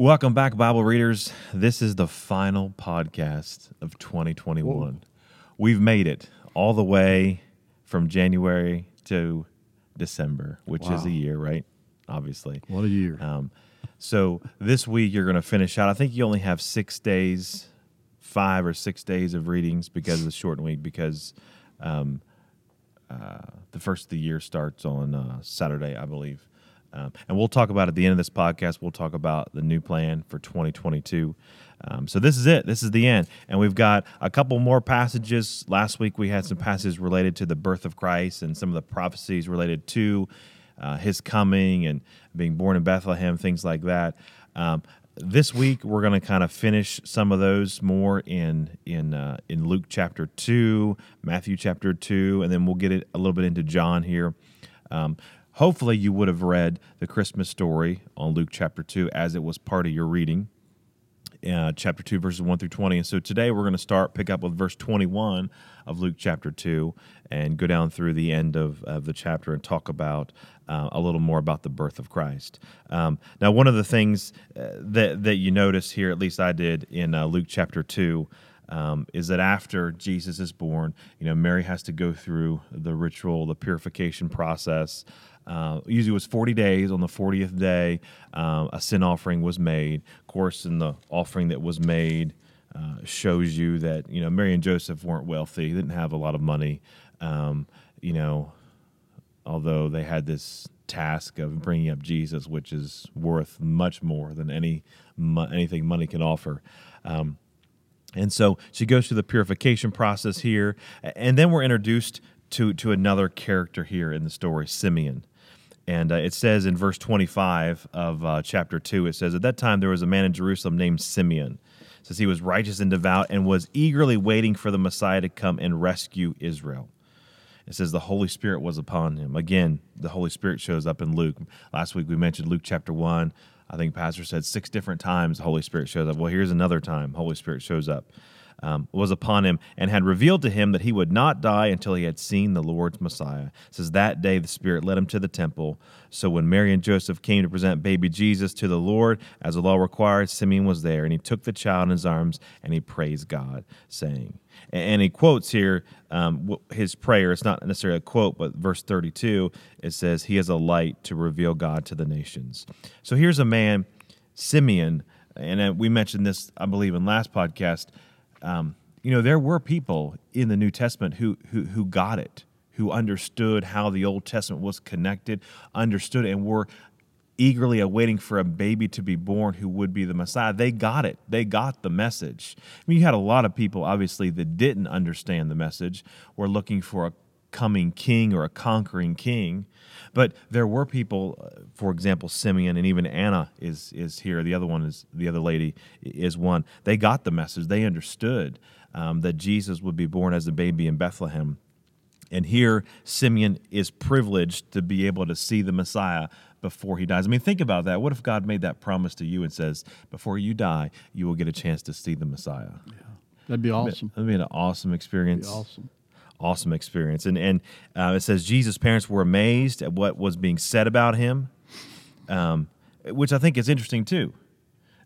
Welcome back, Bible readers. This is the final podcast of 2021. Whoa. We've made it all the way from January to December, which wow. is a year, right? Obviously. What a year. Um, so this week you're going to finish out. I think you only have six days, five or six days of readings because of the shortened week, because um, uh, the first of the year starts on uh, Saturday, I believe. Um, and we'll talk about at the end of this podcast, we'll talk about the new plan for 2022. Um, so this is it. This is the end. And we've got a couple more passages. Last week we had some passages related to the birth of Christ and some of the prophecies related to uh, his coming and being born in Bethlehem, things like that. Um, this week we're going to kind of finish some of those more in in uh, in Luke chapter two, Matthew chapter two, and then we'll get it a little bit into John here. Um, Hopefully, you would have read the Christmas story on Luke chapter 2 as it was part of your reading, uh, chapter 2, verses 1 through 20. And so today we're going to start, pick up with verse 21 of Luke chapter 2 and go down through the end of, of the chapter and talk about uh, a little more about the birth of Christ. Um, now, one of the things uh, that, that you notice here, at least I did in uh, Luke chapter 2, um, is that after Jesus is born, you know, Mary has to go through the ritual, the purification process. Uh, usually was 40 days. On the 40th day, uh, a sin offering was made. Of course, in the offering that was made uh, shows you that you know Mary and Joseph weren't wealthy; they didn't have a lot of money. Um, you know, although they had this task of bringing up Jesus, which is worth much more than any anything money can offer. Um, and so she goes through the purification process here, and then we're introduced to to another character here in the story, Simeon. And uh, it says in verse 25 of uh, chapter 2, it says, At that time there was a man in Jerusalem named Simeon. It says he was righteous and devout and was eagerly waiting for the Messiah to come and rescue Israel. It says the Holy Spirit was upon him. Again, the Holy Spirit shows up in Luke. Last week we mentioned Luke chapter 1. I think Pastor said six different times the Holy Spirit shows up. Well, here's another time Holy Spirit shows up um, was upon him and had revealed to him that he would not die until he had seen the Lord's Messiah. It says that day the Spirit led him to the temple. So when Mary and Joseph came to present baby Jesus to the Lord, as the law required, Simeon was there, and he took the child in his arms and he praised God, saying, and he quotes here um, his prayer. It's not necessarily a quote, but verse 32, it says, He is a light to reveal God to the nations. So here's a man, Simeon, and uh, we mentioned this, I believe, in last podcast um, you know, there were people in the New Testament who, who, who got it, who understood how the Old Testament was connected, understood and were eagerly awaiting for a baby to be born who would be the Messiah. They got it. They got the message. I mean, you had a lot of people, obviously, that didn't understand the message, were looking for a coming king or a conquering king. But there were people, uh, for example, Simeon and even Anna is is here. The other one is the other lady is one. They got the message. They understood um, that Jesus would be born as a baby in Bethlehem. And here, Simeon is privileged to be able to see the Messiah before he dies. I mean, think about that. What if God made that promise to you and says, before you die, you will get a chance to see the Messiah? Yeah, that'd be awesome. That'd be an awesome experience. Be awesome awesome experience. And and uh, it says Jesus' parents were amazed at what was being said about him, um, which I think is interesting too.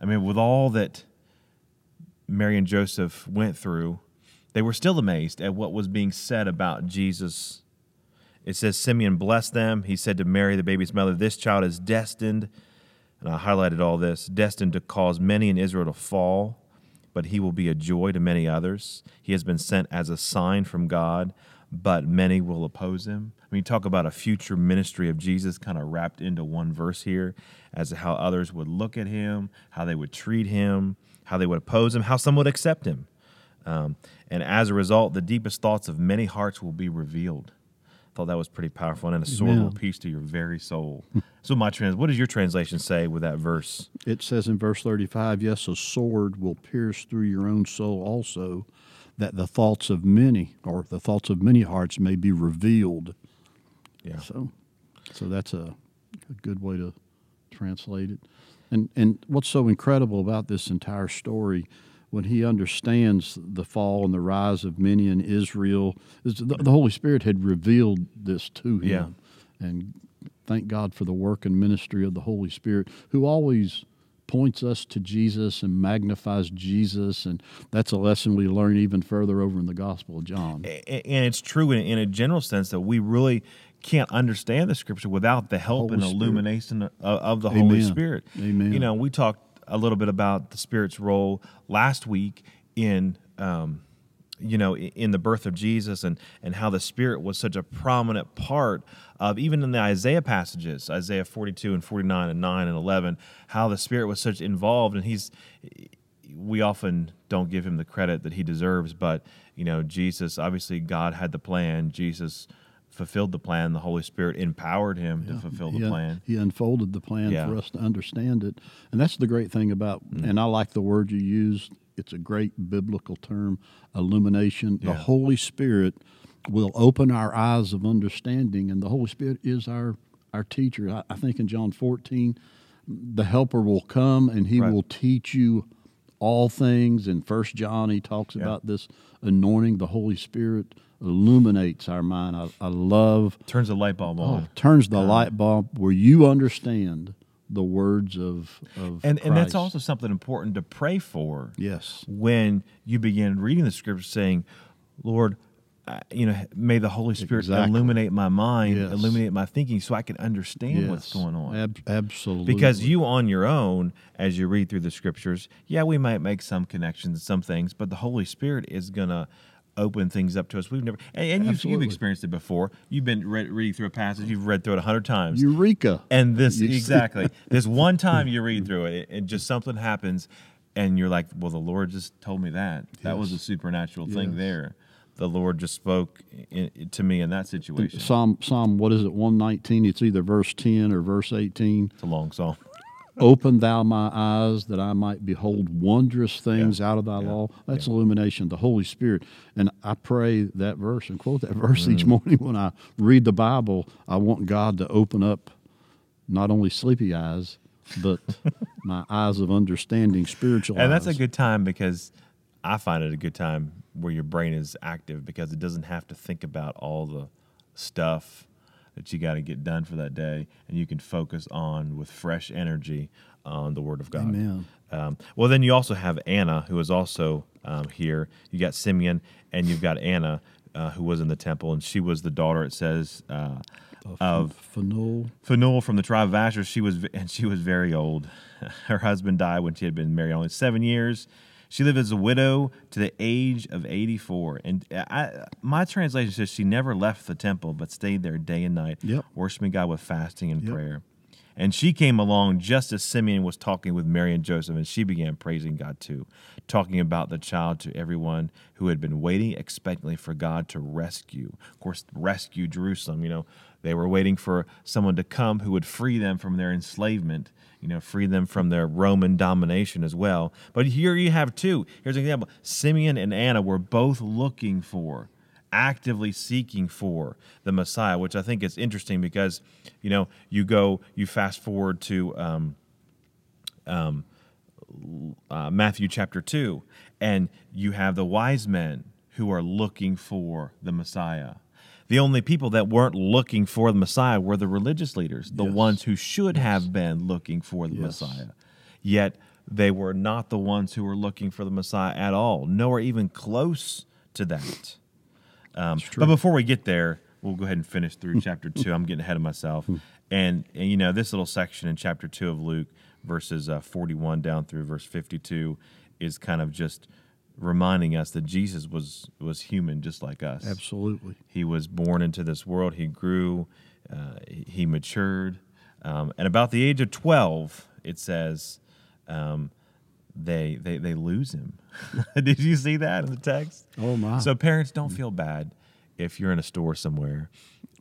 I mean, with all that Mary and Joseph went through, they were still amazed at what was being said about Jesus. It says Simeon blessed them. He said to Mary, the baby's mother, "This child is destined." And I highlighted all this destined to cause many in Israel to fall but he will be a joy to many others. He has been sent as a sign from God, but many will oppose him. I mean, talk about a future ministry of Jesus kind of wrapped into one verse here as to how others would look at him, how they would treat him, how they would oppose him, how some would accept him. Um, and as a result, the deepest thoughts of many hearts will be revealed thought that was pretty powerful. And a sword will pierce to your very soul. so my trans, what does your translation say with that verse? It says in verse thirty-five, "Yes, a sword will pierce through your own soul also, that the thoughts of many, or the thoughts of many hearts, may be revealed." Yeah. So, so that's a, a good way to translate it. And and what's so incredible about this entire story when he understands the fall and the rise of many in Israel, the, Holy Spirit had revealed this to him. Yeah. And thank God for the work and ministry of the Holy Spirit, who always points us to Jesus and magnifies Jesus, and that's a lesson we learn even further over in the Gospel of John. And it's true in, a general sense that we really can't understand the scripture without the help Holy and illumination of, of the Holy Amen. Spirit. Amen. You know, we talked a little bit about the Spirit's role last week in, um, you know, in the birth of Jesus and and how the Spirit was such a prominent part of even in the Isaiah passages, Isaiah 42 and 49 and 9 and 11, how the Spirit was such involved and he's we often don't give him the credit that he deserves, but you know, Jesus obviously God had the plan. Jesus fulfilled the plan. The Holy Spirit empowered him to fulfill the he, plan. he unfolded the plan Yeah. for us to understand it, and that's the great thing about. Mm. And I like the word you used. It's a great biblical term, illumination. The Holy Spirit will open our eyes of understanding, and the Holy Spirit is our our teacher. I, I think in John fourteen, the Helper will come and He Right. will teach you all things. In First John, he talks Yeah. about this anointing. The Holy Spirit illuminates our mind. I, I love Turns the light bulb Oh, on. turns the light bulb where you understand the words of of And and that's also something important to pray for yes, when you begin reading the scripture saying, Lord, uh, you know, may the Holy Spirit Exactly. illuminate my mind, Yes. illuminate my thinking so I can understand yes. what's going on. Ab- absolutely, Because you on your own, as you read through the scriptures, yeah, we might make some connections, some things, but the Holy Spirit is gonna open things up to us. We've never, and, and you've, you've experienced it before. You've been read, reading through a passage, you've read through it a hundred times, Eureka! and this You exactly this one time you read through it, and just something happens, and you're like, well, the Lord just told me that. That was a Yes. supernatural thing there. The Lord just spoke in, to me in that situation. Psalm Psalm what is it? One nineteen. It's either verse ten or verse eighteen. It's a long song. Open thou my eyes that I might behold wondrous things out of thy Yeah. law. That's Yeah. illumination, the Holy Spirit. And I pray that verse and quote that verse Mm. each morning when I read the Bible. I want God to open up not only sleepy eyes, but my eyes of understanding, spiritual eyes. And that's a good time because I find it a good time where your brain is active because it doesn't have to think about all the stuff that you got to get done for that day, and you can focus on with fresh energy on the Word of God. Amen. Um, well, then you also have Anna, who is also um, here. You got Simeon, and you've got Anna, uh, who was in the temple, and she was the daughter. It says uh, of Phanuel. Phanuel from the tribe of Asher. She was, and she was very old. Her husband died when she had been married only seven years. She lived as a widow to the age of 84. And I, my translation says she never left the temple, but stayed there day and night, Yep. worshiping God with fasting and Yep. prayer. And she came along just as Simeon was talking with Mary and Joseph, and she began praising God too, talking about the child to everyone who had been waiting expectantly for God to rescue. Of course, rescue Jerusalem. You know, they were waiting for someone to come who would free them from their enslavement, you know, free them from their Roman domination as well. But here you have two. Here's an example Simeon and Anna were both looking for actively seeking for the Messiah, which I think is interesting because, you know, you go, you fast forward to um, um, uh, Matthew chapter 2, and you have the wise men who are looking for the Messiah. The only people that weren't looking for the Messiah were the religious leaders, the Yes. ones who should have been looking for the Yes. Messiah. Yet they were not the ones who were looking for the Messiah at all, nor even close to that. Um, but before we get there, we'll go ahead and finish through chapter two. I'm getting ahead of myself. And, and, you know, this little section in chapter two of Luke, verses uh, 41 down through verse 52, is kind of just reminding us that Jesus was, was human just like us. Absolutely. He was born into this world. He grew. Uh, he matured. Um, and about the age of 12, it says, um, they, they, they lose him. Did you see that in the text? Oh my. So parents don't feel bad if you're in a store somewhere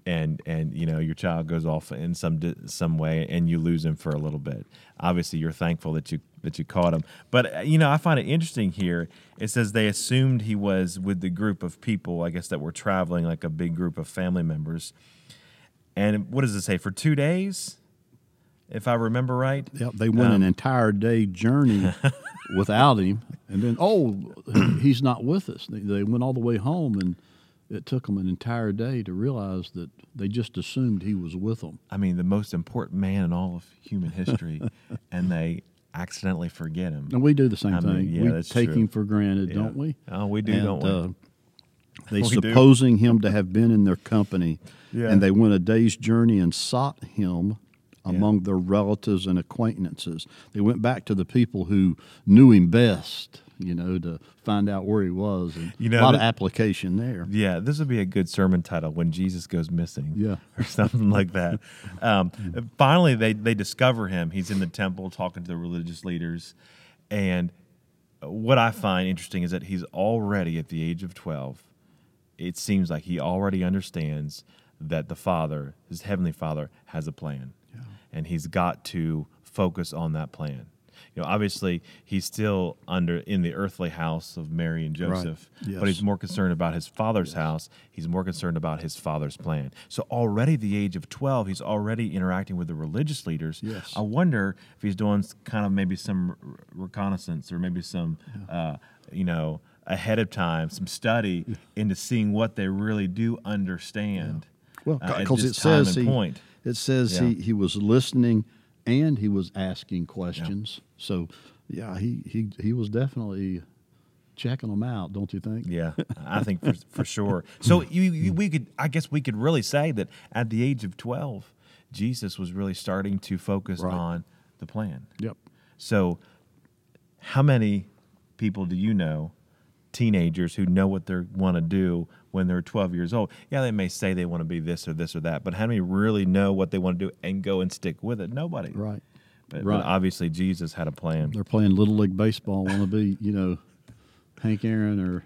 and and you know your child goes off in some some way and you lose him for a little bit. Obviously you're thankful that you that you caught him. But uh, you know I find it interesting here. It says they assumed he was with the group of people I guess that were traveling like a big group of family members. And what does it say for 2 days? If I remember right. Yep, they went Um, an entire day journey without him, and then oh, he's not with us. They went all the way home, and it took them an entire day to realize that they just assumed he was with them. I mean, the most important man in all of human history, and they accidentally forget him. And we do the same I mean, thing. yeah, we that's take true. him for granted, Yeah. don't we? Oh, we do, And, don't we? Uh, they We do. supposing him to have been in their company, Yeah. and they went a day's journey and sought him among their relatives and acquaintances. They went back to the people who knew him best, you know, to find out where he was. And You know, a lot of application there. Yeah, this would be a good sermon title when Jesus goes missing. Yeah. Or something like that. Um, finally, they, they discover him. He's in the temple talking to the religious leaders. And what I find interesting is that he's already at the age of 12. It seems like he already understands that the Father, his heavenly Father, has a plan. And he's got to focus on that plan. You know, obviously, he's still under in the earthly house of Mary and Joseph, Yes. but he's more concerned about his father's house. He's more concerned about his father's plan. So already the age of 12, he's already interacting with the religious leaders. Yes. I wonder if he's doing kind of maybe some reconnaissance or maybe some, uh, you know, ahead of time, some study into seeing what they really do understand. Well, uh, at because this it says he, point. it says Yeah. he, he was listening and he was asking questions. So, yeah, he, he he was definitely checking them out, don't you think? Yeah, I think for, for sure. So you, you, we could, I guess, we could really say that at the age of twelve, Jesus was really starting to focus Right. on the plan. Yep. So, how many people do you know, teenagers who know what they want to do when they're 12 years old? Yeah, they may say they want to be this or this or that, but how many really know what they want to do and go and stick with it? Nobody. Right. But, Right. but obviously, Jesus had a plan. They're playing little league baseball. Want to be, you know, Hank Aaron or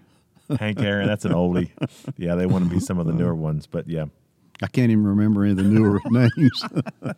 Hank Aaron, that's an oldie. Yeah, they want to be some of the newer ones, but yeah. I can't even remember any of the newer names.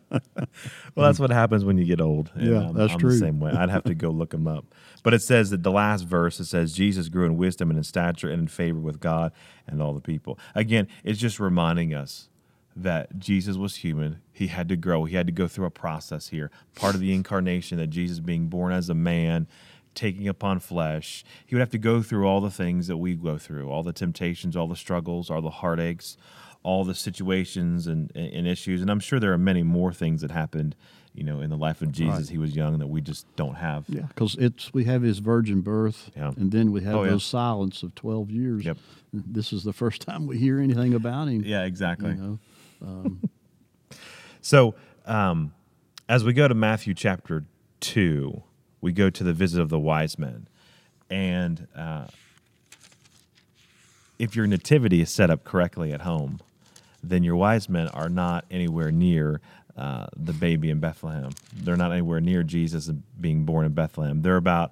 Well, that's what happens when you get old. And, Yeah, um, that's I'm true. The same way. I'd have to go look them up. But it says that the last verse it says Jesus grew in wisdom and in stature and in favor with God and all the people. Again, it's just reminding us that Jesus was human. He had to grow. He had to go through a process here. Part of the incarnation that Jesus being born as a man, taking upon flesh, he would have to go through all the things that we go through, all the temptations, all the struggles, all the heartaches, all the situations and, and issues. And I'm sure there are many more things that happened, you know, in the life of Jesus. Right. He was young that we just don't have. yeah, because it's we have his virgin birth, Yeah. and then we have Oh, yeah. those silence of twelve years. Yep. This is the first time we hear anything about him. Yeah, exactly. You know, So, um, as we go to Matthew chapter 2, we go to the visit of the wise men. And uh, if your nativity is set up correctly at home, then your wise men are not anywhere near uh, the baby in Bethlehem. They're not anywhere near Jesus being born in Bethlehem. They're about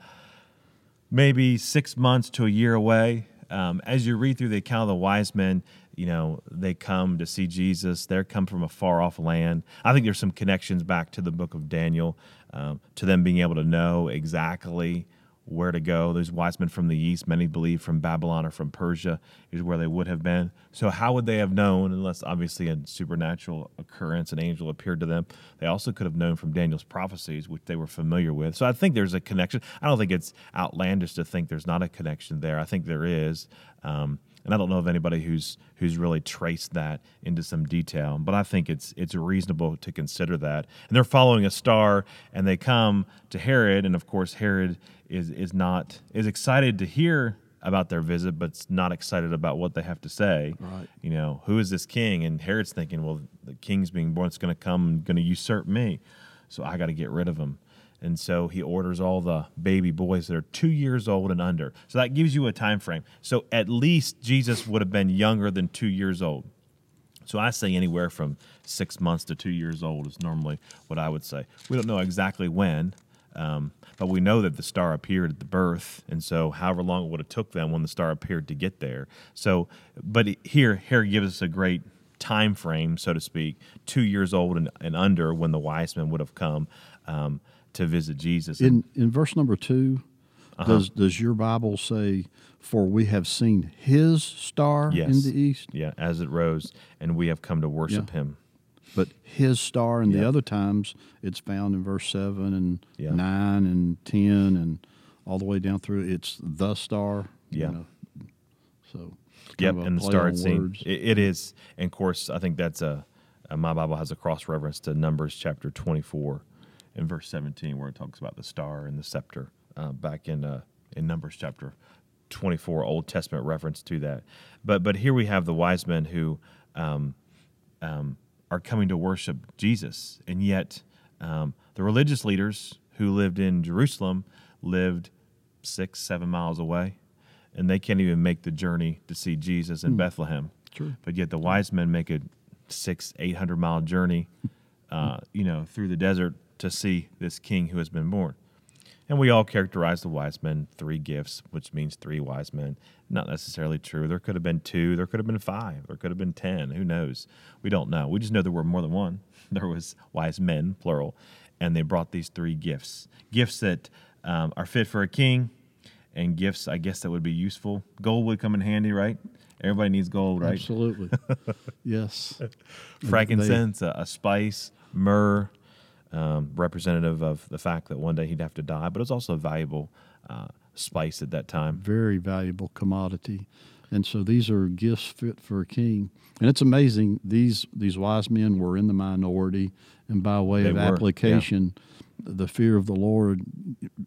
maybe six months to a year away. Um, as you read through the account of the wise men, you know, they come to see Jesus. They come from a far off land. I think there's some connections back to the book of Daniel, um, to them being able to know exactly where to go. Those wise men from the east, many believe from Babylon or from Persia, is where they would have been. So, how would they have known, unless obviously a supernatural occurrence, an angel appeared to them? They also could have known from Daniel's prophecies, which they were familiar with. So, I think there's a connection. I don't think it's outlandish to think there's not a connection there. I think there is. Um, and I don't know of anybody who's who's really traced that into some detail, but I think it's it's reasonable to consider that. And they're following a star, and they come to Herod, and of course Herod is is not is excited to hear about their visit, but not excited about what they have to say. Right. You know, who is this king? And Herod's thinking, well, the king's being born. It's going to come and going to usurp me, so I got to get rid of him. And so he orders all the baby boys that are two years old and under. So that gives you a time frame. So at least Jesus would have been younger than two years old. So I say anywhere from six months to two years old is normally what I would say. We don't know exactly when, um, but we know that the star appeared at the birth, and so however long it would have took them when the star appeared to get there. So, but here, here gives us a great time frame, so to speak, two years old and, and under when the wise men would have come um, to visit Jesus. in in verse number 2 Uh-huh. does does your Bible say, "For we have seen His star Yes. in the east"? yeah, as it rose, and we have come to worship Yeah. Him. But His star, and Yeah. the other times it's found in verse seven and Yeah. nine and ten and all the way down through. It's the star. you Yeah. know. So. Yep, and the star on had seen. words. It, it is, and of course, I think that's a, uh my Bible has a cross reference to Numbers chapter twenty four, in verse 17 where it talks about the star and the scepter uh, back in uh, in Numbers chapter 24, Old Testament reference to that. But but here we have the wise men who um, um, are coming to worship Jesus, and yet um, the religious leaders who lived in Jerusalem lived six, seven miles away, and they can't even make the journey to see Jesus in Bethlehem. True. But yet the wise men make a six, eight hundred mile journey, uh, you know, through the desert to see this king who has been born. And we all characterize the wise men three gifts, which means three wise men. Not necessarily true. There could have been two. There could have been five. There could have been ten. Who knows? We don't know. We just know there were more than one. There was wise men, plural, and they brought these three gifts. Gifts that um, are fit for a king, and gifts I guess that would be useful. Gold would come in handy, right? Everybody needs gold, right? Absolutely. yes. frankincense, a, a spice, myrrh, um, representative of the fact that one day he'd have to die, but it was also a valuable uh, spice at that time. Very valuable commodity. And so these are gifts fit for a king. And it's amazing these these wise men were in the minority and by way They of were, yeah. application the fear of the Lord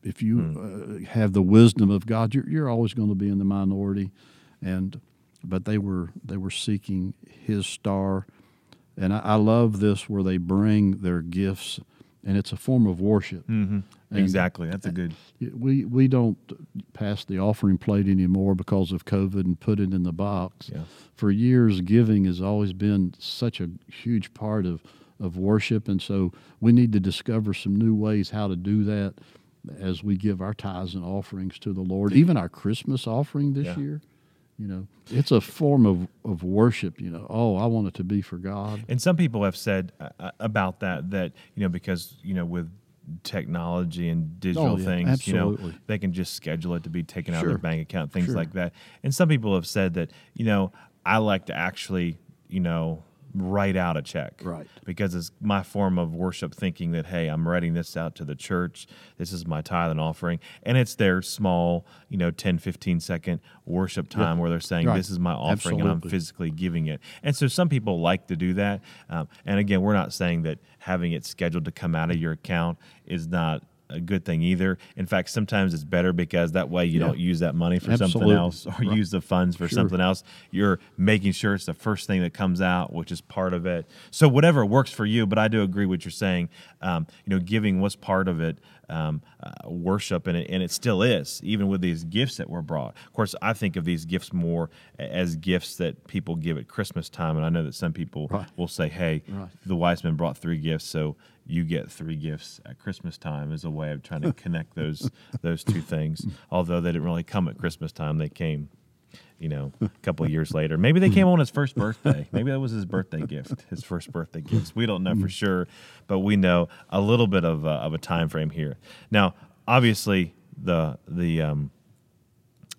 if you Hmm. uh, have the wisdom of God you're, you're always going to be in the minority and but they were they were seeking his star and I, I love this where they bring their gifts and it's a form of worship hmm Exactly. That's a good. we we don't pass the offering plate anymore because of COVID and put it in the box. Yeah. For years, giving has always been such a huge part of of worship, and so we need to discover some new ways how to do that as we give our tithes and offerings to the Lord. Even our Christmas offering this Yeah. year, you know, it's a form of of worship. You know, oh, I want it to be for God. And some people have said uh, uh, about that that you know because you know with technology and digital Oh, yeah, things, you know, they can just schedule it to be taken out of their bank account, things Sure. like that. And some people have said that you know I like to actually you know write out a check, Right. Because it's my form of worship, thinking that hey, I'm writing this out to the church. This is my tithe and offering, and it's their small, you know, 10, 15 second worship time where they're saying Right. this is my offering and I'm physically giving it. And so some people like to do that. Um, and again, we're not saying that having it scheduled to come out of your account is not a good thing either. In fact, sometimes it's better because that way you Yeah. don't use that money for something else or Right. use the funds for Sure. something else. You're making sure it's the first thing that comes out, which is part of it. So whatever works for you, but I do agree with what you're saying. Um, you know, giving was part of it. Um, uh, worship and it, and it still is, even with these gifts that were brought. Of course, I think of these gifts more as gifts that people give at Christmas time, and I know that some people Right. will say, "Hey, Right. the wise men brought three gifts, so you get three gifts at Christmas time." As a way of trying to connect those those two things. Although they didn't really come at Christmas time, they came you know, a couple of years later. Maybe they came on his first birthday. Maybe that was his birthday gift, his first birthday gifts. We don't know for sure, but we know a little bit of a, of a time frame here. Now, obviously, the the um,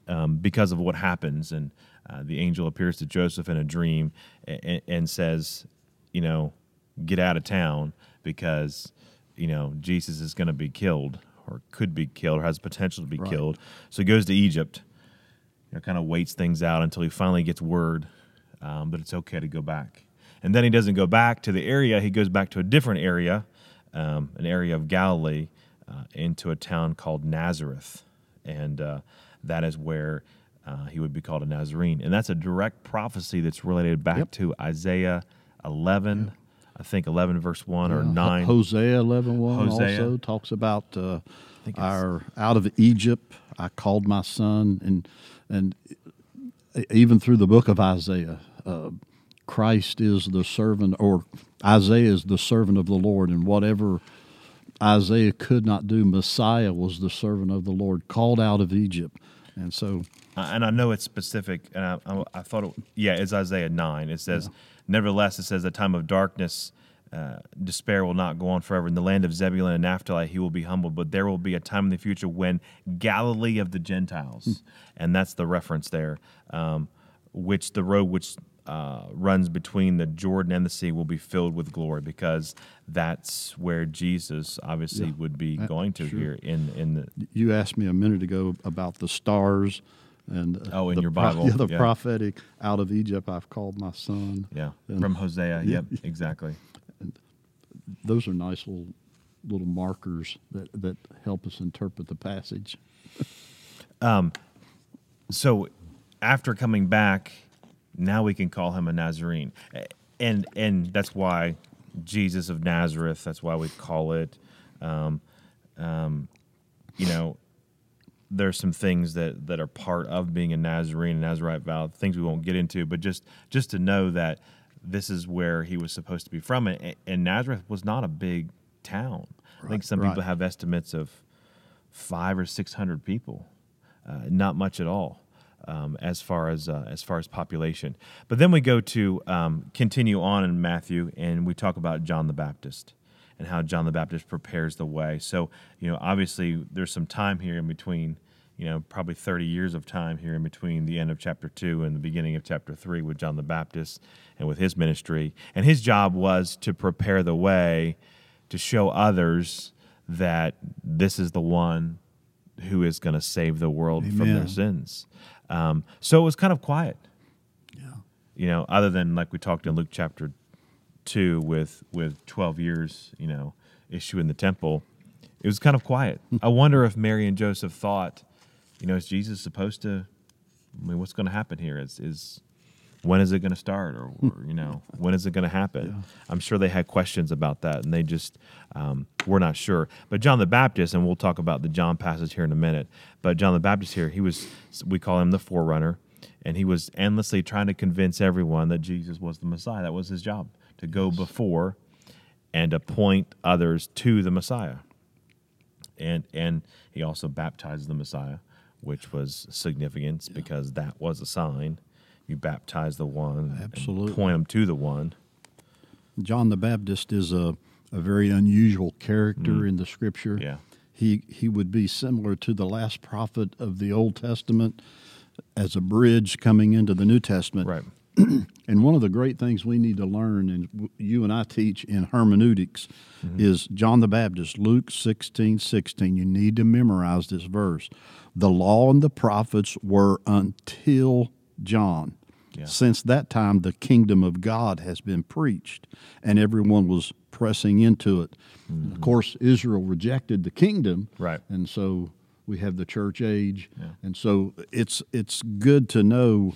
um, because of what happens, and uh, the angel appears to Joseph in a dream and, and says, you know, get out of town because you know Jesus is going to be killed or could be killed or has potential to be Right. killed. So he goes to Egypt you know, kind of waits things out until he finally gets word um, that it's okay to go back. And then he doesn't go back to the area, he goes back to a different area, um, an area of Galilee, uh, into a town called Nazareth. And uh, that is where uh, he would be called a Nazarene. And that's a direct prophecy that's related back Yep. to Isaiah 11, I think 11, verse 1 or Yeah, Ho- 9. Hosea 11 1 Hosea. also talks about uh, our out of Egypt I called my son and and even through the book of Isaiah uh, Christ is the servant or Isaiah is the servant of the Lord and whatever Isaiah could not do Messiah was the servant of the Lord called out of Egypt and so Uh, and I know it's specific, and I, I, I thought, it, yeah, it's Isaiah 9. It says, Nevertheless, it says, The time of darkness, uh, despair will not go on forever. In the land of Zebulun and Naphtali, he will be humbled, but there will be a time in the future when Galilee of the Gentiles, and that's the reference there, um, which the road which uh, runs between the Jordan and the sea will be filled with glory because that's where Jesus obviously Yeah. would be going to sure. here in, in the you asked me a minute ago about the stars and uh, Oh, in the your Bible, yeah, the yeah. prophetic out of Egypt I've called my son yeah And- from Hosea. Yeah. Yep, exactly. those are nice little little markers that, that help us interpret the passage. Um, so after coming back, now we can call him a Nazarene, and and that's why Jesus of Nazareth. That's why we call it. Um, um, you know, there's some things that that are part of being a Nazarene, a Nazarite vow, things we won't get into, but just just to know that this is where he was supposed to be from, and, and Nazareth was not a big town. I think some right. people have estimates of five or six hundred people, uh, not much at all. Um, as far as uh, as far as population, but then we go to um, continue on in Matthew, and we talk about John the Baptist and how John the Baptist prepares the way. So you know, obviously, there's some time here in between. You know, probably 30 years of time here in between the end of chapter two and the beginning of chapter three with John the Baptist and with his ministry. And his job was to prepare the way to show others that this is the one who is going to save the world from their sins. Um, so it was kind of quiet, Yeah. you know, other than like we talked in Luke chapter two with with twelve years, you know, issue in the temple. It was kind of quiet. I wonder if Mary and Joseph thought, you know, is Jesus supposed to? I mean, what's going to happen here? Is is when is it going to start, or, or you know, when is it going to happen? I'm sure they had questions about that, and they just um, were not sure. But John the Baptist, and we'll talk about the John passage here in a minute. But John the Baptist here, he was we call him the forerunner, and he was endlessly trying to convince everyone that Jesus was the Messiah. That was his job to go before and appoint others to the Messiah and and he also baptized the Messiah, which was significance because that was a sign. You baptize the one, Absolutely. point them to the one. John the Baptist is a, a very unusual character mm-hmm. in the scripture. Yeah. He he would be similar to the last prophet of the Old Testament as a bridge coming into the New Testament. Right. And one of the great things we need to learn, and you and I teach in hermeneutics, Mm-hmm. is John the Baptist, Luke 16 16. You need to memorize this verse. The law and the prophets were until John. Yeah. Since that time, the kingdom of God has been preached, and everyone was pressing into it. Of course, Israel rejected the kingdom, Mm-hmm. Right. and so we have the church age, Yeah. and so it's it's good to know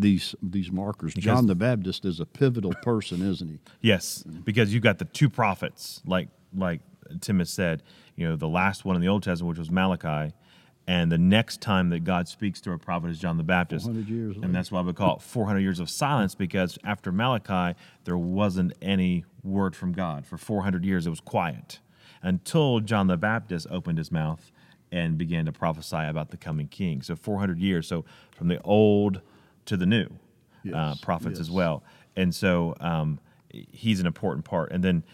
these these markers. John the Baptist is a pivotal person, isn't he? Yes, because you've got the two prophets, like like Tim has said. You know, the last one in the Old Testament, which was Malachi, and the next time that God speaks to a prophet is John the Baptist. 400 years later. and that's why we call it 400 years of silence because after Malachi there wasn't any word from God for 400 years. It was quiet until John the Baptist opened his mouth and began to prophesy about the coming King. So 400 years. So from the old to the new uh, Yes, prophets as well. And so um, he's an important part. And then,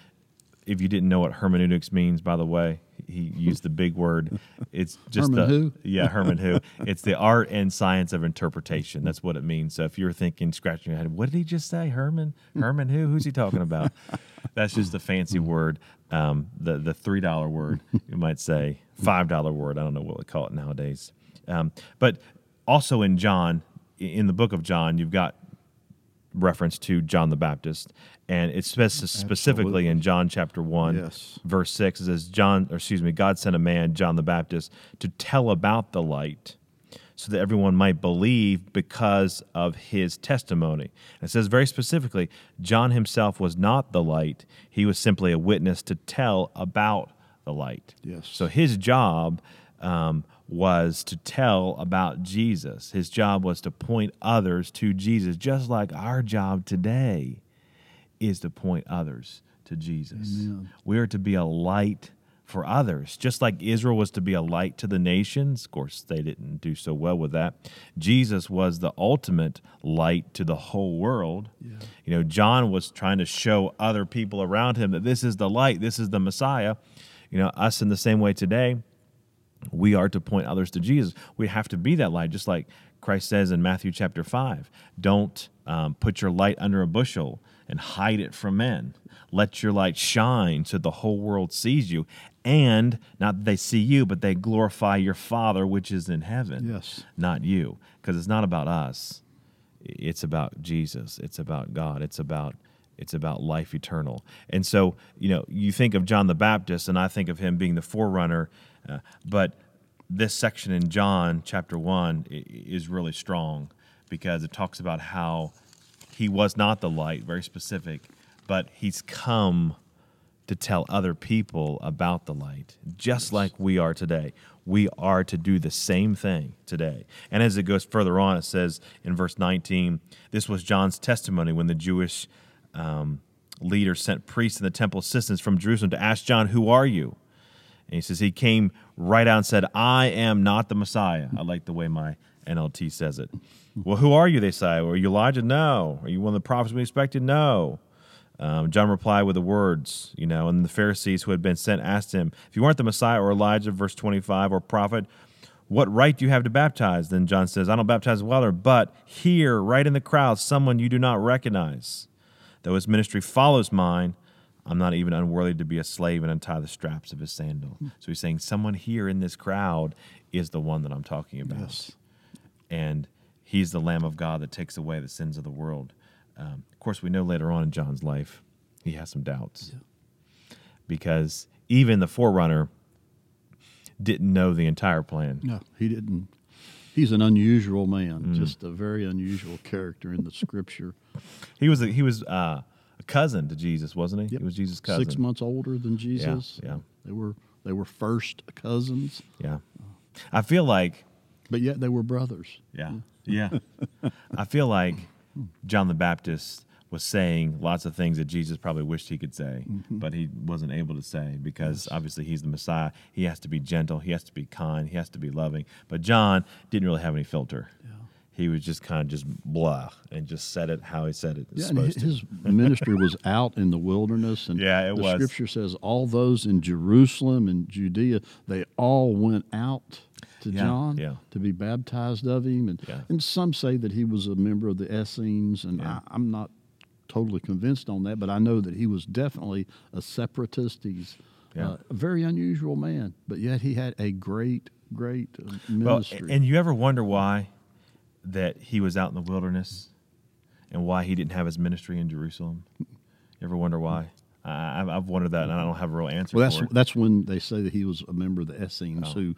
if you didn't know what hermeneutics means, by the way, he used the big word. It's just Herman the who? yeah Herman who. It's the art and science of interpretation. That's what it means. So if you're thinking, scratching your head, what did he just say? Herman? Herman who? Who's he talking about? That's just a fancy word. Um, the the three dollar word you might say five dollar word. I don't know what we call it nowadays. Um, but also in John, in the book of John, you've got reference to John the Baptist, and it's spec- specifically in John chapter one, Yes. verse six. It says, "John, or excuse me, God sent a man, John the Baptist, to tell about the light." So that everyone might believe because of his testimony. And it says very specifically, John himself was not the light; he was simply a witness to tell about the light. Yes. So his job um, was to tell about Jesus. His job was to point others to Jesus, just like our job today is to point others to Jesus. Amen. We are to be a light for others, just like Israel was to be a light to the nations. Of course, they didn't do so well with that. Jesus was the ultimate light to the whole world. You know, John was trying to show other people around him that this is the light, this is the Messiah. You know, us in the same way today, we are to point others to Jesus. We have to be that light, just like Christ says in Matthew chapter 5. Don't um, put your light under a bushel and hide it from men. Let your light shine so the whole world sees you. And not that they see you, but they glorify your Father which is in heaven. Yes. Not you. Because it's not about us, it's about Jesus. It's about God. It's about it's about life eternal. And so, you know, you think of John the Baptist, and I think of him being the forerunner, uh, but this section in John chapter 1 is really strong because it talks about how he was not the light, very specific, but he's come to tell other people about the light, just like we are today. We are to do the same thing today. And as it goes further on, it says in verse 19, this was John's testimony when the Jewish um, leaders sent priests and the temple assistants from Jerusalem to ask John, Who are you? And he says, He came right out and said, I am not the Messiah. I like the way my NLT says it. Well, who are you? They say. Are you Elijah? No. Are you one of the prophets we expected? No. Um, John replied with the words, you know, and the Pharisees who had been sent asked him, If you weren't the Messiah or Elijah, verse 25, or prophet, what right do you have to baptize? Then John says, I don't baptize water, but here, right in the crowd, someone you do not recognize. Though his ministry follows mine, I'm not even unworthy to be a slave and untie the straps of his sandal. So he's saying, Someone here in this crowd is the one that I'm talking about Yes. and he's the Lamb of God that takes away the sins of the world. Um, of course, we know later on in John's life he has some doubts because even the forerunner didn't know the entire plan. No, he didn't. He's an unusual man, Mm. just a very unusual character in the scripture. He was a, he was uh, a cousin to Jesus, wasn't he? Yep. He was Jesus' cousin. Six months older than Jesus. yeah. They were they were first cousins, Yeah, I feel like but yet they were brothers. Yeah. Yeah. I feel like John the Baptist was saying lots of things that Jesus probably wished he could say, mm-hmm. but he wasn't able to say because obviously he's the Messiah. He has to be gentle, he has to be kind, he has to be loving. But John didn't really have any filter. He was just kind of just blah and just said it how he said it. Yeah, his ministry was out in the wilderness, and Yeah, it the was. scripture says all those in Jerusalem and Judea, they all went out to Yeah, John yeah. to be baptized of him, and Yeah. and some say that he was a member of the Essenes, and Yeah. I, I'm not totally convinced on that, but I know that he was definitely a separatist. He's Yeah. uh, a very unusual man, but yet he had a great, great uh, Well, ministry. and you ever wonder why that he was out in the wilderness and why he didn't have his ministry in Jerusalem? You ever wonder why? I've- I've wondered that, and I don't have a real answer well, that's that's when they say that he was a member of the Essenes Oh. who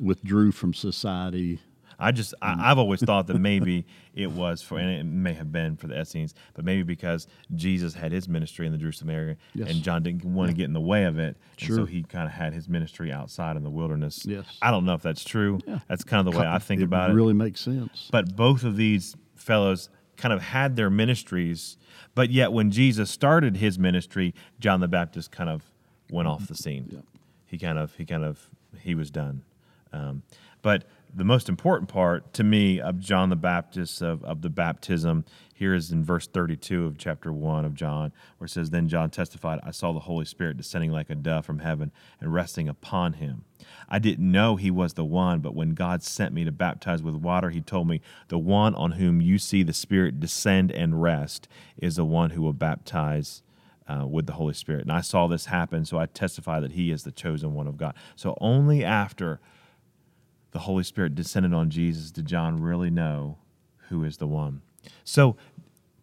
withdrew from society. I just Mm. I, I've always thought that maybe it was for and it may have been for the Essenes, but maybe because Jesus had his ministry in the Jerusalem area Yes. and John didn't want to get in the way of it, and so he kind of had his ministry outside in the wilderness. Yes. I don't know if that's true. Yeah. That's kind of the way I think it about it. really makes sense. But both of these fellows kind of had their ministries, but yet when Jesus started his ministry, John the Baptist kind of went off the scene. Yeah. He kind of he kind of he was done. Um, but the most important part to me of John the Baptist of, of the baptism here is in verse 32 of chapter 1 of John, where it says, Then John testified, I saw the Holy Spirit descending like a dove from heaven and resting upon him. I didn't know he was the one, but when God sent me to baptize with water, he told me, The one on whom you see the Spirit descend and rest is the one who will baptize uh, with the Holy Spirit. And I saw this happen, so I testify that he is the chosen one of God. So only after the Holy Spirit descended on Jesus did John really know who is the one. So,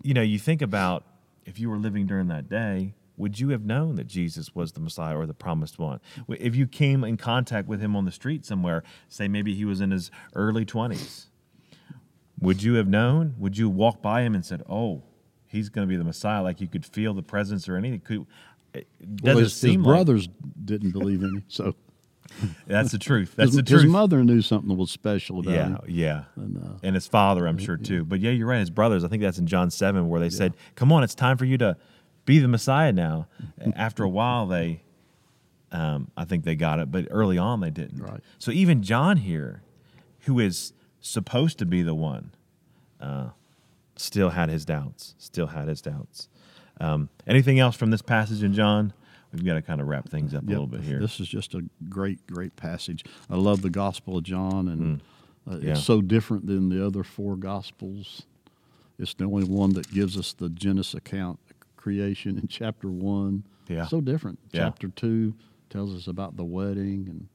you know, you think about if you were living during that day, would you have known that Jesus was the Messiah or the promised one? If you came in contact with him on the street somewhere, say maybe he was in his early 20s, would you have known? Would you walk by him and said, "Oh, he's going to be the Messiah"? Like you could feel the presence or anything? Could, it doesn't his, his seem like brothers didn't believe in him, so that's the truth. That's his, the truth. his mother knew something was special about yeah, him. yeah, And, uh, and his father, I'm sure too. But yeah, you're right. His brothers. I think that's in John seven where they said, "Come on, it's time for you to be the Messiah now." After a while, they, um, I think they got it, but early on they didn't. Right. So even John here, who is supposed to be the one, uh, still had his doubts. Still had his doubts. Um, anything else from this passage in John? We've got to kind of wrap things up a little bit here. This is just a great, great passage. I love the Gospel of John, and uh, Mm. Yeah. it's so different than the other four Gospels. It's the only one that gives us the Genesis account creation in chapter one. Yeah. So different. Yeah. Chapter two tells us about the wedding, and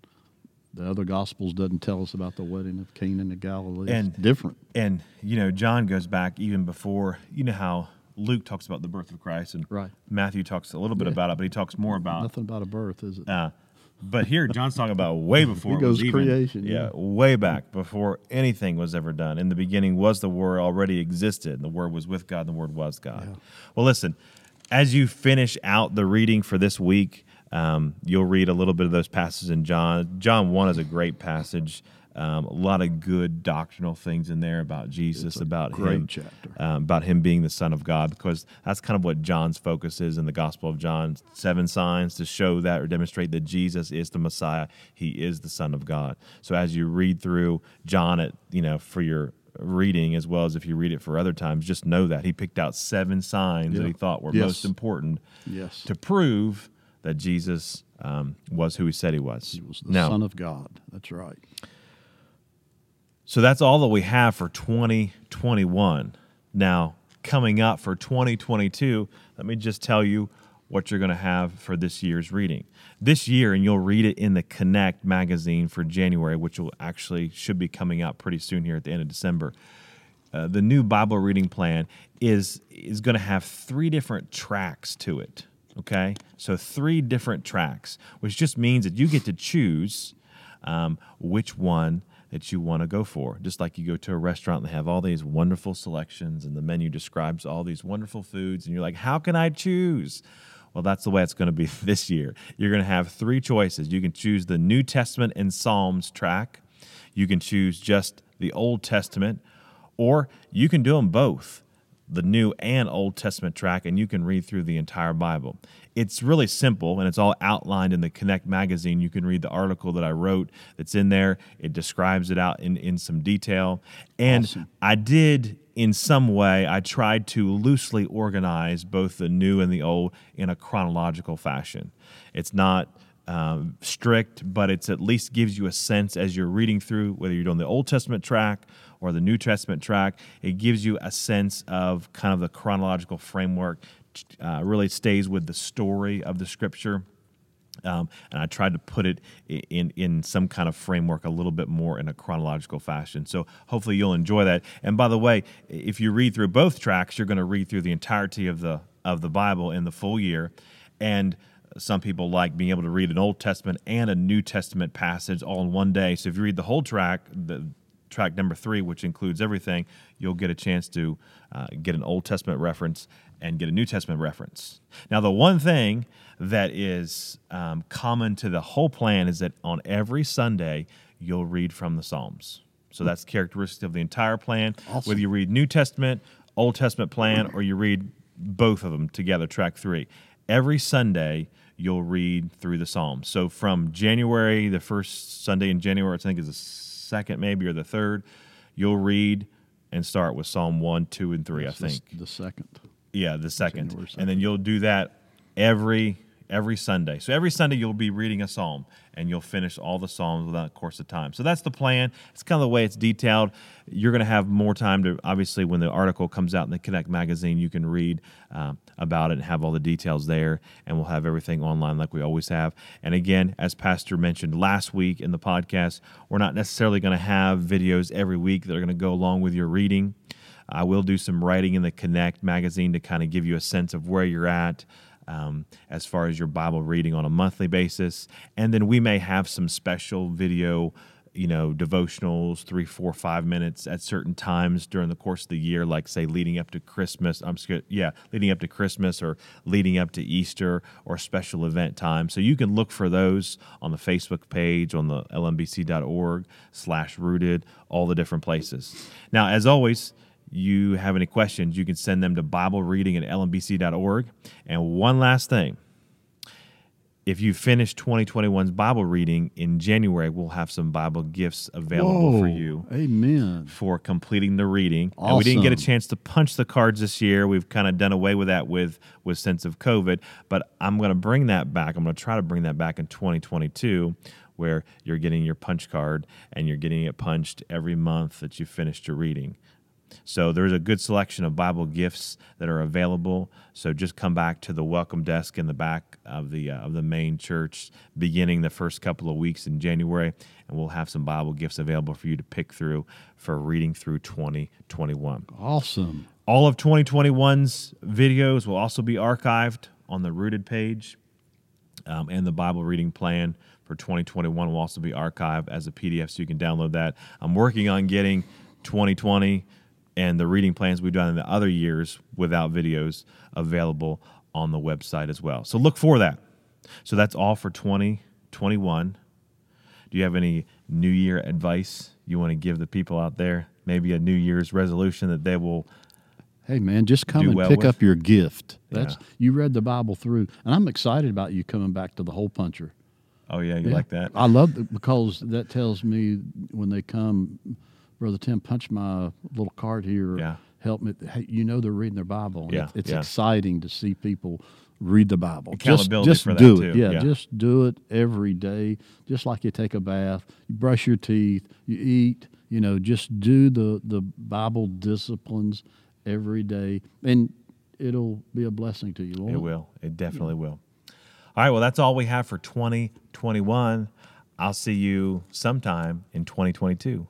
the other Gospels doesn't tell us about the wedding of Cana in Galilee. And- it's different. and you know john goes back even before you know how Luke talks about the birth of Christ, and Right. Matthew talks a little bit Yeah. about it, but he talks more about. Nothing about a birth, is it? Uh, but here, John's talking about way before it goes was even- creation, Yeah, yeah. way back before anything was ever done. In the beginning was the Word already existed, and the Word was with God, and the Word was God. Yeah. Well, listen, as you finish out the reading for this week, um, you'll read a little bit of those passages in John. John 1 is a great passage. Um, a lot of good doctrinal things in there about Jesus, about him, um, about him being the Son of God, because that's kind of what John's focus is in the Gospel of John. Seven signs to show that or demonstrate that Jesus is the Messiah. He is the Son of God. So as you read through John, at you know for your reading as well as if you read it for other times, just know that he picked out seven signs that he thought were Yes. most important Yes. to prove that Jesus um, was who he said he was. He was the now, Son of God. That's right. So that's all that we have for 2021. Now, coming up for 2022, let me just tell you what you're going to have for this year's reading. This year, and you'll read it in the Connect magazine for January, which will actually should be coming out pretty soon here at the end of December. Uh, the new Bible reading plan is is going to have three different tracks to it. Okay, so three different tracks, which just means that you get to choose um, which one that you want to go for. Just like you go to a restaurant and they have all these wonderful selections, and the menu describes all these wonderful foods, and you're like, how can I choose? Well, that's the way it's going to be this year. You're going to have three choices. You can choose the New Testament and Psalms track. You can choose just the Old Testament, or you can do them both the New and Old Testament track, and you can read through the entire Bible. It's really simple, and it's all outlined in the Connect magazine. You can read the article that I wrote that's in there. It describes it out in, in some detail. And Awesome. I did, in some way, I tried to loosely organize both the new and the old in a chronological fashion. It's not um, strict, but it's at least gives you a sense as you're reading through, whether you're doing the Old Testament track or the New Testament track, it gives you a sense of kind of the chronological framework. Uh, really stays with the story of the scripture. Um, and I tried to put it in in some kind of framework a little bit more in a chronological fashion. So hopefully you'll enjoy that. And by the way, if you read through both tracks, you're going to read through the entirety of the of the Bible in the full year. And some people like being able to read an Old Testament and a New Testament passage all in one day. So if you read the whole track, the track number three, which includes everything, you'll get a chance to uh, get an Old Testament reference and get a New Testament reference. Now, the one thing that is um, common to the whole plan is that on every Sunday, you'll read from the Psalms. So that's characteristic of the entire plan. Awesome. Whether you read New Testament, Old Testament plan, or you read both of them together, track three. Every Sunday, you'll read through the Psalms. So from January, the first Sunday in January, I think is the second maybe or the third, you'll read and start with Psalm 1, 2, and 3, That's I think. the second. Yeah, the second. And then you'll do that every every Sunday. So every Sunday you'll be reading a psalm and you'll finish all the psalms without a course of time. So that's the plan. It's kind of the way it's detailed. You're going to have more time to obviously when the article comes out in the Connect magazine, you can read um, about it and have all the details there. And we'll have everything online like we always have. And again, as Pastor mentioned last week in the podcast, we're not necessarily going to have videos every week that are going to go along with your reading. I will do some writing in the Connect magazine to kind of give you a sense of where you're at um, as far as your Bible reading on a monthly basis. And then we may have some special video, you know, devotionals, three, four, five minutes at certain times during the course of the year, like say leading up to Christmas. I'm scared, yeah, leading up to Christmas or leading up to Easter or special event time. So you can look for those on the Facebook page, on the lmbc.org slash rooted, all the different places. Now, as always, you have any questions, you can send them to Bible reading at lmbc.org. And one last thing if you finish 2021's Bible reading in January, we'll have some Bible gifts available for you Amen. for completing the reading. And we didn't get a chance to punch the cards this year. We've kind of done away with that with with sense of COVID, but I'm going to bring that back. I'm going to try to bring that back in 2022 where you're getting your punch card and you're getting it punched every month that you finished your reading. So there's a good selection of Bible gifts that are available. So just come back to the welcome desk in the back of the uh, of the main church, beginning the first couple of weeks in January, and we'll have some Bible gifts available for you to pick through for reading through 2021. Awesome. All of 2021's videos will also be archived on the Rooted page, um, and the Bible reading plan for 2021 will also be archived as a PDF, so you can download that. I'm working on getting 2020 and the reading plans we've done in the other years without videos available on the website as well. So look for that. So that's all for 2021. Do you have any New Year advice you want to give the people out there? Maybe a New Year's resolution that they will. Hey man, just come and well pick with. up your gift. That's Yeah. you read the Bible through, and I'm excited about you coming back to the hole puncher. Oh yeah, you Yeah. like that? I love it because that tells me when they come, brother Tim, punch my little card here. Yeah. Help me. Hey, you know they're reading their Bible. and Yeah, it's, it's yeah. exciting to see people read the Bible. Accountability just, just for that, do too. it. Yeah, Yeah. just do it every day. Just like you take a bath, you brush your teeth, you eat. You know, just do the the Bible disciplines every day, and it'll be a blessing to you. won't It will. It definitely will. All right. Well, that's all we have for 2021. I'll see you sometime in 2022.